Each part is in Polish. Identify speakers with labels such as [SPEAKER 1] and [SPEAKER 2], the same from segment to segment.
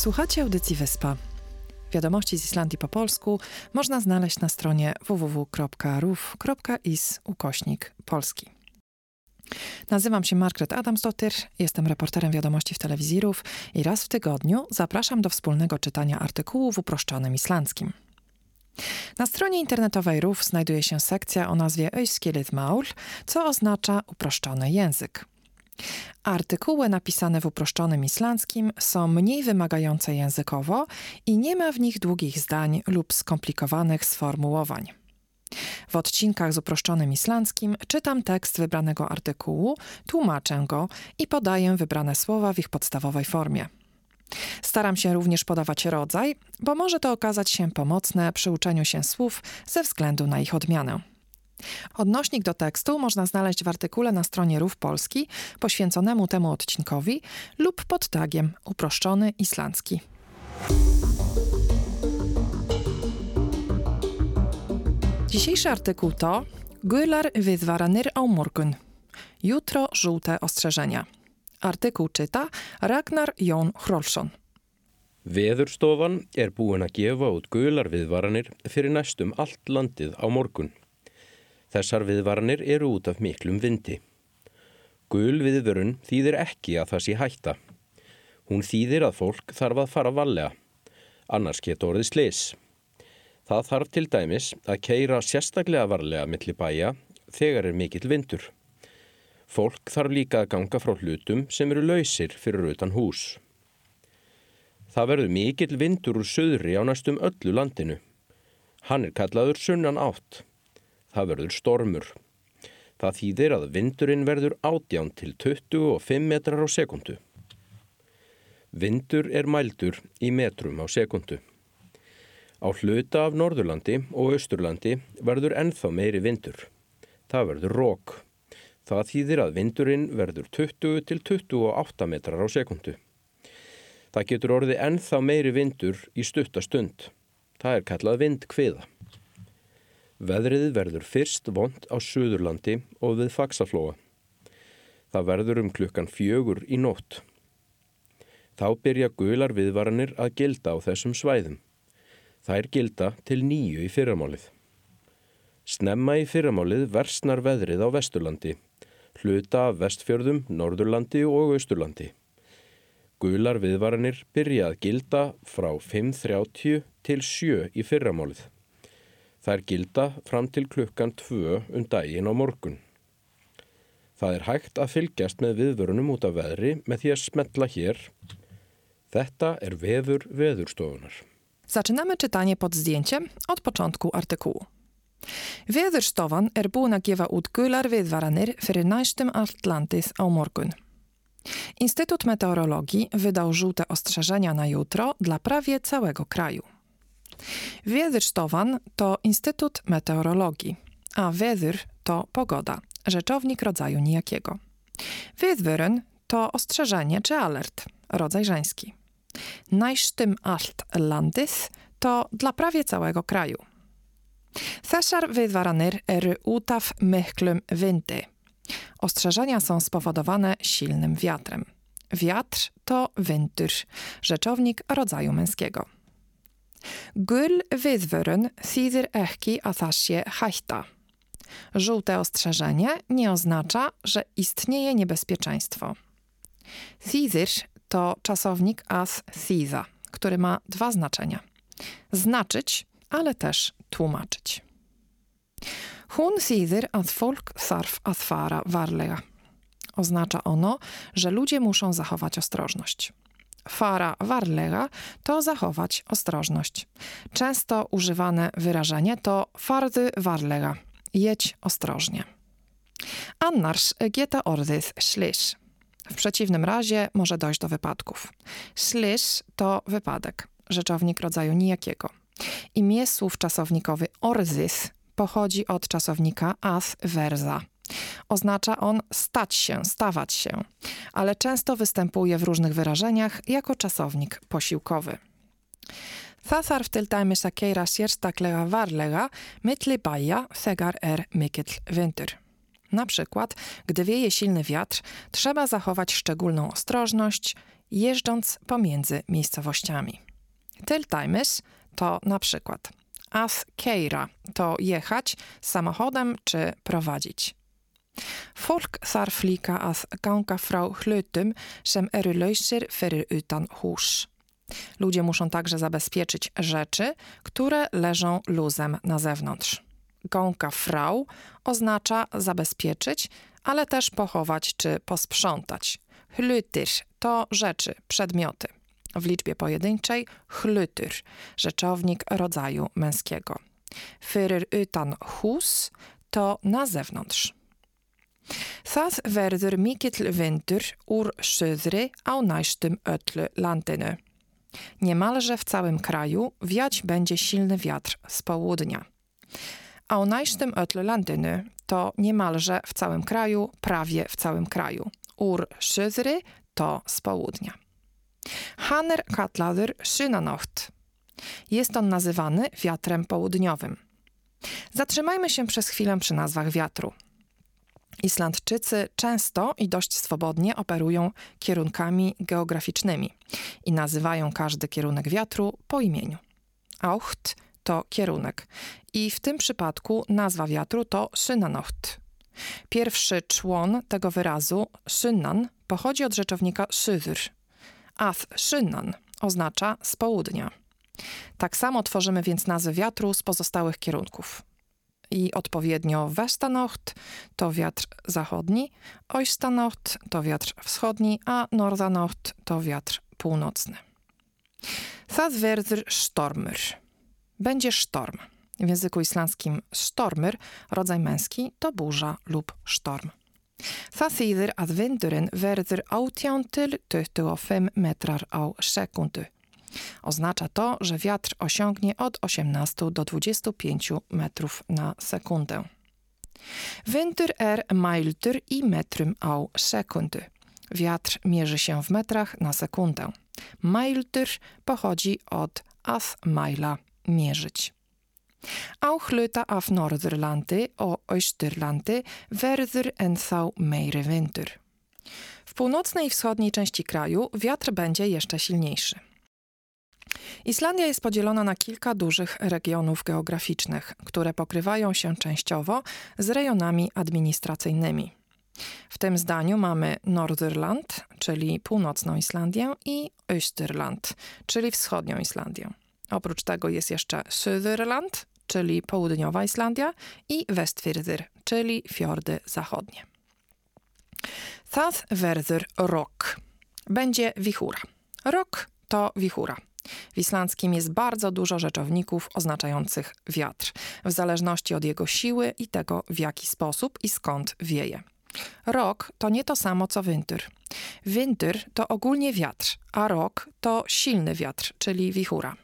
[SPEAKER 1] Słuchacie audycji Wyspa. Wiadomości z Islandii po polsku można znaleźć na stronie www.ruf.is ukośnik polski. Nazywam się Margaret Adamsdottir, jestem reporterem wiadomości w telewizji RUF i raz w tygodniu zapraszam do wspólnego czytania artykułu w uproszczonym islandzkim. Na stronie internetowej RUF znajduje się sekcja o nazwie Öyskilith Maul, co oznacza uproszczony język. Artykuły napisane w uproszczonym islandzkim są mniej wymagające językowo i nie ma w nich długich zdań lub skomplikowanych sformułowań. W odcinkach z uproszczonym islandzkim czytam tekst wybranego artykułu, tłumaczę go i podaję wybrane słowa w ich podstawowej formie. Staram się również podawać rodzaj, bo może to okazać się pomocne przy uczeniu się słów ze względu na ich odmianę. Odnośnik do tekstu można znaleźć w artykule na stronie Rów Polski poświęconemu temu odcinkowi lub pod tagiem uproszczony islandzki. Dzisiejszy artykuł to Gular viðvaranir á morgun. Jutro żółte ostrzeżenia. Artykuł czyta Ragnar Jón Hrolsson.
[SPEAKER 2] Veðurstofan er búin að gefa út gular viðvaranir fyrir næstum allt landið á morgun. Þessar viðvaranir eru út af miklum vindi. Gul viðvörun þýðir ekki að það sé hætta. Hún þýðir að fólk þarf að fara vallega, annars getur orðið slis. Það þarf til dæmis að keira sérstaklega varlega millir bæja þegar er mikill vindur. Fólk þarf líka að ganga frá hlutum sem eru lausir fyrir utan hús. Það verður mikill vindur úr söðri á næstum öllu landinu. Hann er kallaður sunnan átt. Það verður stormur. Það þýðir að vindurinn verður átján til 25 metrar á sekundu. Vindur er mældur í metrum á sekundu. Á hluta af Norðurlandi og Östurlandi verður ennþá meiri vindur. Það verður rók. Það þýðir að vindurinn verður 20 til 28 metrar á sekundu. Það getur orðið ennþá meiri vindur í stuttastund. Það er kallað vindkviða. Veðrið verður fyrst vond á Suðurlandi og við Faxaflóa. Það verður um klukkan fjögur í nótt. Þá byrja gular viðvaranir að gilda á þessum svæðum. Það er gilda til nýju í fyrramálið. Snemma í fyrramálið versnar veðrið á Vesturlandi, hluta af Vestfjörðum, Norðurlandi og Austurlandi. Gular viðvaranir byrja að gilda frá 5.30 til 7 í fyrramálið. Er gilda fram til klukkan 2 um daginn á morgun. Það er hægt að fylgjast með viðvörunum út af veðri með því að smetla hér. Þetta er veður veðurstofunar.
[SPEAKER 1] Zaczynamy czytanie pod zdjęciem od początku artykułu. Veðurstofan er búin að gefa út gular viðvaranir fyrir næstum allt landið á morgun. Instytut Meteorologii wydał żółte ostrzeżenia na jutro dla prawie całego kraju. Weatherstofan to Instytut Meteorologii, a weather to pogoda, rzeczownik rodzaju nijakiego. Viðvörun to ostrzeżenie czy alert, rodzaj żeński. Najsztym alt landis to dla prawie całego kraju. Þessar viðvaranir eru út af miklum vindi. Ostrzeżenia są spowodowane silnym wiatrem. Wiatr to windur, rzeczownik rodzaju męskiego. Gul ekki að það sé hætta. Żółte ostrzeżenie nie oznacza, że istnieje niebezpieczeństwo. Þýðir to czasownik as þýða, który ma dwa znaczenia. Znaczyć, ale też tłumaczyć. Hún þýðir að folk þarf að fara varlega. Oznacza ono, że ludzie muszą zachować ostrożność. Fara varlega to zachować ostrożność. Często używane wyrażenie to fardy varlega. Jedź ostrożnie. Annars geta ordyth ślisz. W przeciwnym razie może dojść do wypadków. Ślisz to wypadek, rzeczownik rodzaju nijakiego. Imię słów czasownikowy ordyth pochodzi od czasownika as versa. Oznacza on stać się, stawać się, ale często występuje w różnych wyrażeniach jako czasownik posiłkowy. Það þarf til dæmis að keira sérstaklega varlega milli bæja þegar er mikill vindur. Na przykład, gdy wieje silny wiatr, trzeba zachować szczególną ostrożność, jeżdżąc pomiędzy miejscowościami. Tiltimes to na przykład as keira to jechać samochodem czy prowadzić. Folk þarf líka að ganga frá hlutum sem eru lausir fyrir utan hús. Ludzie muszą także zabezpieczyć rzeczy, które leżą luzem na zewnątrz. Gąka frau oznacza zabezpieczyć, ale też pochować czy posprzątać. Hlutyr to rzeczy, przedmioty. W liczbie pojedynczej hlutyr, rzeczownik rodzaju męskiego. Fyrir utan hus to na zewnątrz. Það verður mikill vindur úr suðri á næstum öllu landinu. Niemalże w całym kraju wiać będzie silny wiatr z południa. A o najsztym Landyny to niemalże w całym kraju, prawie w całym kraju. Ur szyzry to z południa. Haner katladur szynanocht. Jest on nazywany wiatrem południowym. Zatrzymajmy się przez chwilę przy nazwach wiatru. Islandczycy często i dość swobodnie operują kierunkami geograficznymi i nazywają każdy kierunek wiatru po imieniu. Aucht to kierunek i w tym przypadku nazwa wiatru to Synanocht. Pierwszy człon tego wyrazu, Synnan, pochodzi od rzeczownika Syzyr. Ath Synnan oznacza z południa. Tak samo tworzymy więc nazwy wiatru z pozostałych kierunków i odpowiednio Westanocht to wiatr zachodni, Oistanocht to wiatr wschodni, a Nordanocht to wiatr północny. Das wird Stormer. Będzie sztorm. W języku islandzkim stormer, rodzaj męski, to burza lub sztorm. Það þýðir að vindurinn verður 18 til 25 metrar á sekundu. Oznacza to, że wiatr osiągnie od 18 do 25 metrów na sekundę. Winter er mældur i metrum á sekundy. Wiatr mierzy się w metrach na sekundę. Mældur pochodzi od as mæla mierzyć. Auch hluta af Norðurlandi og Austurlandi verður ennþá meiri winter. W północnej i wschodniej części kraju wiatr będzie jeszcze silniejszy. Islandia jest podzielona na kilka dużych regionów geograficznych, które pokrywają się częściowo z rejonami administracyjnymi. W tym zdaniu mamy Nordirland, czyli północną Islandię, i Österland, czyli wschodnią Islandię. Oprócz tego jest jeszcze Söderland, czyli południowa Islandia, i Westfirðir, czyli fiordy zachodnie. Verður rok. Będzie wichura. Rok to wichura. W islandzkim jest bardzo dużo rzeczowników oznaczających wiatr, w zależności od jego siły i tego, w jaki sposób i skąd wieje. Rok to nie to samo co winter. Winter to ogólnie wiatr, a rok to silny wiatr, czyli wichura.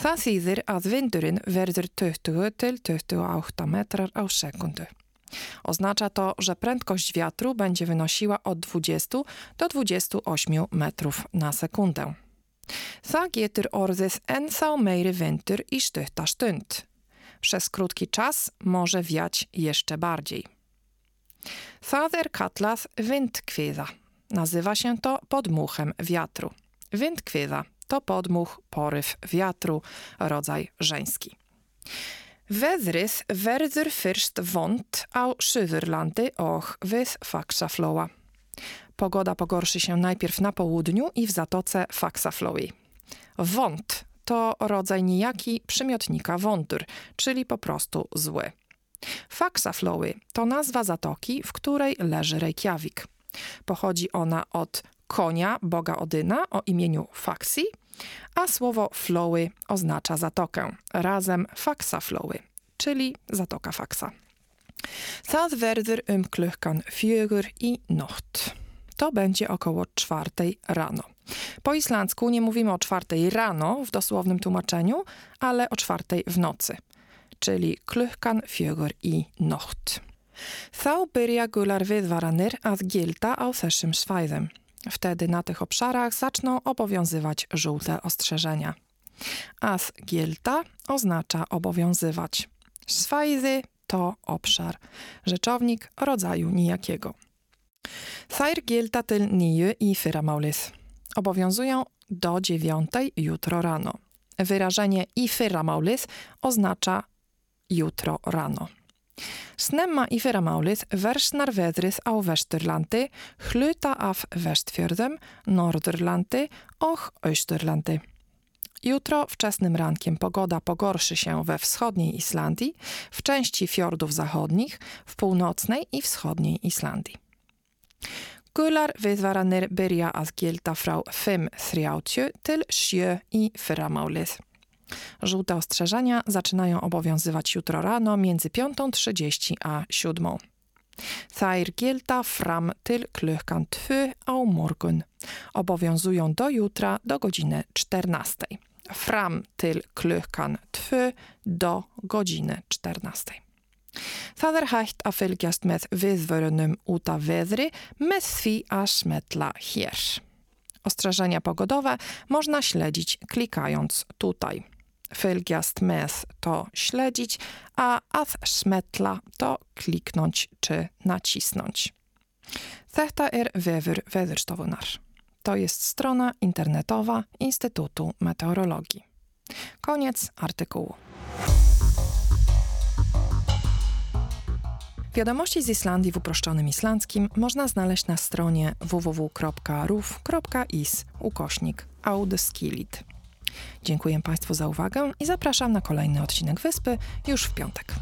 [SPEAKER 1] Það þýðir að vindurinn verður 20 til 28 metrar á sekundę. Oznacza to, że prędkość wiatru będzie wynosiła od 20 do 28 metrów na sekundę. Það getur orðið ennþá meiri vindur i stutta stund. Przez krótki czas może wiać jeszcze bardziej. Það er kallað windkviða. Nazywa się to podmuchem wiatru. Windkviða to podmuch, poryw wiatru, rodzaj żeński. Veðrið verður fyrst vond á Suðurlandi och við Faxaflóa. Pogoda pogorszy się najpierw na południu i w zatoce Faxaflowy. Wąt to rodzaj nijaki przymiotnika wątur, czyli po prostu zły. Faxaflowy to nazwa zatoki, w której leży Reykjavik. Pochodzi ona od konia boga Odyna o imieniu Faxi, a słowo flowy oznacza zatokę, razem Faxaflowy, czyli zatoka Faxa. Það verður um klukkan fjögur i nocht to będzie około czwartej rano. Po islandzku nie mówimy o czwartej rano w dosłownym tłumaczeniu, ale o czwartej w nocy, czyli klukkan fjögur i nocht. Þá byrja gular viðvaranir að gilda á þessum svæðum. Wtedy na tych obszarach zaczną obowiązywać żółte ostrzeżenia. As gilda oznacza obowiązywać. Swajzy to obszar, rzeczownik rodzaju nijakiego. Þær gilda til nýju í fyrramálið. obowiązują do dziewiątej jutro rano. Wyrażenie i fyramaulis oznacza jutro rano. Snemma i fyramaulis versnar veðrið á Vesturlandi, hluta af Westfjörðum, Norderlandi och Österlandi. Jutro wczesnym rankiem pogoda pogorszy się we wschodniej Islandii, w części fiordów zachodnich, w północnej i wschodniej Islandii. Gular viðvaranir byrja að gilda frá 5.30 til 7 i fyrramálið. Żółte ostrzeżenia zaczynają obowiązywać jutro rano między 5.30 a 7. Þær gilda fram til klukkan 2 á morgun. Obowiązują do jutra do godziny 14. Fram til klukkan 2 do godziny 14. Það er hægt að fylgjast með viðvörunum út af veðri með því að smetla hér. Pogodowe można śledzić klikając tutaj. Fylgjast með to śledzić, a að smetla to kliknąć czy nacisnąć. Þetta er vefur Veðurstofunar. To jest strona internetowa Instytutu Meteorologii. Koniec artykułu. Wiadomości z Islandii w uproszczonym islandzkim można znaleźć na stronie www.ruf.is ukośnik. Dziękuję Państwu za uwagę i zapraszam na kolejny odcinek Wyspy już w piątek.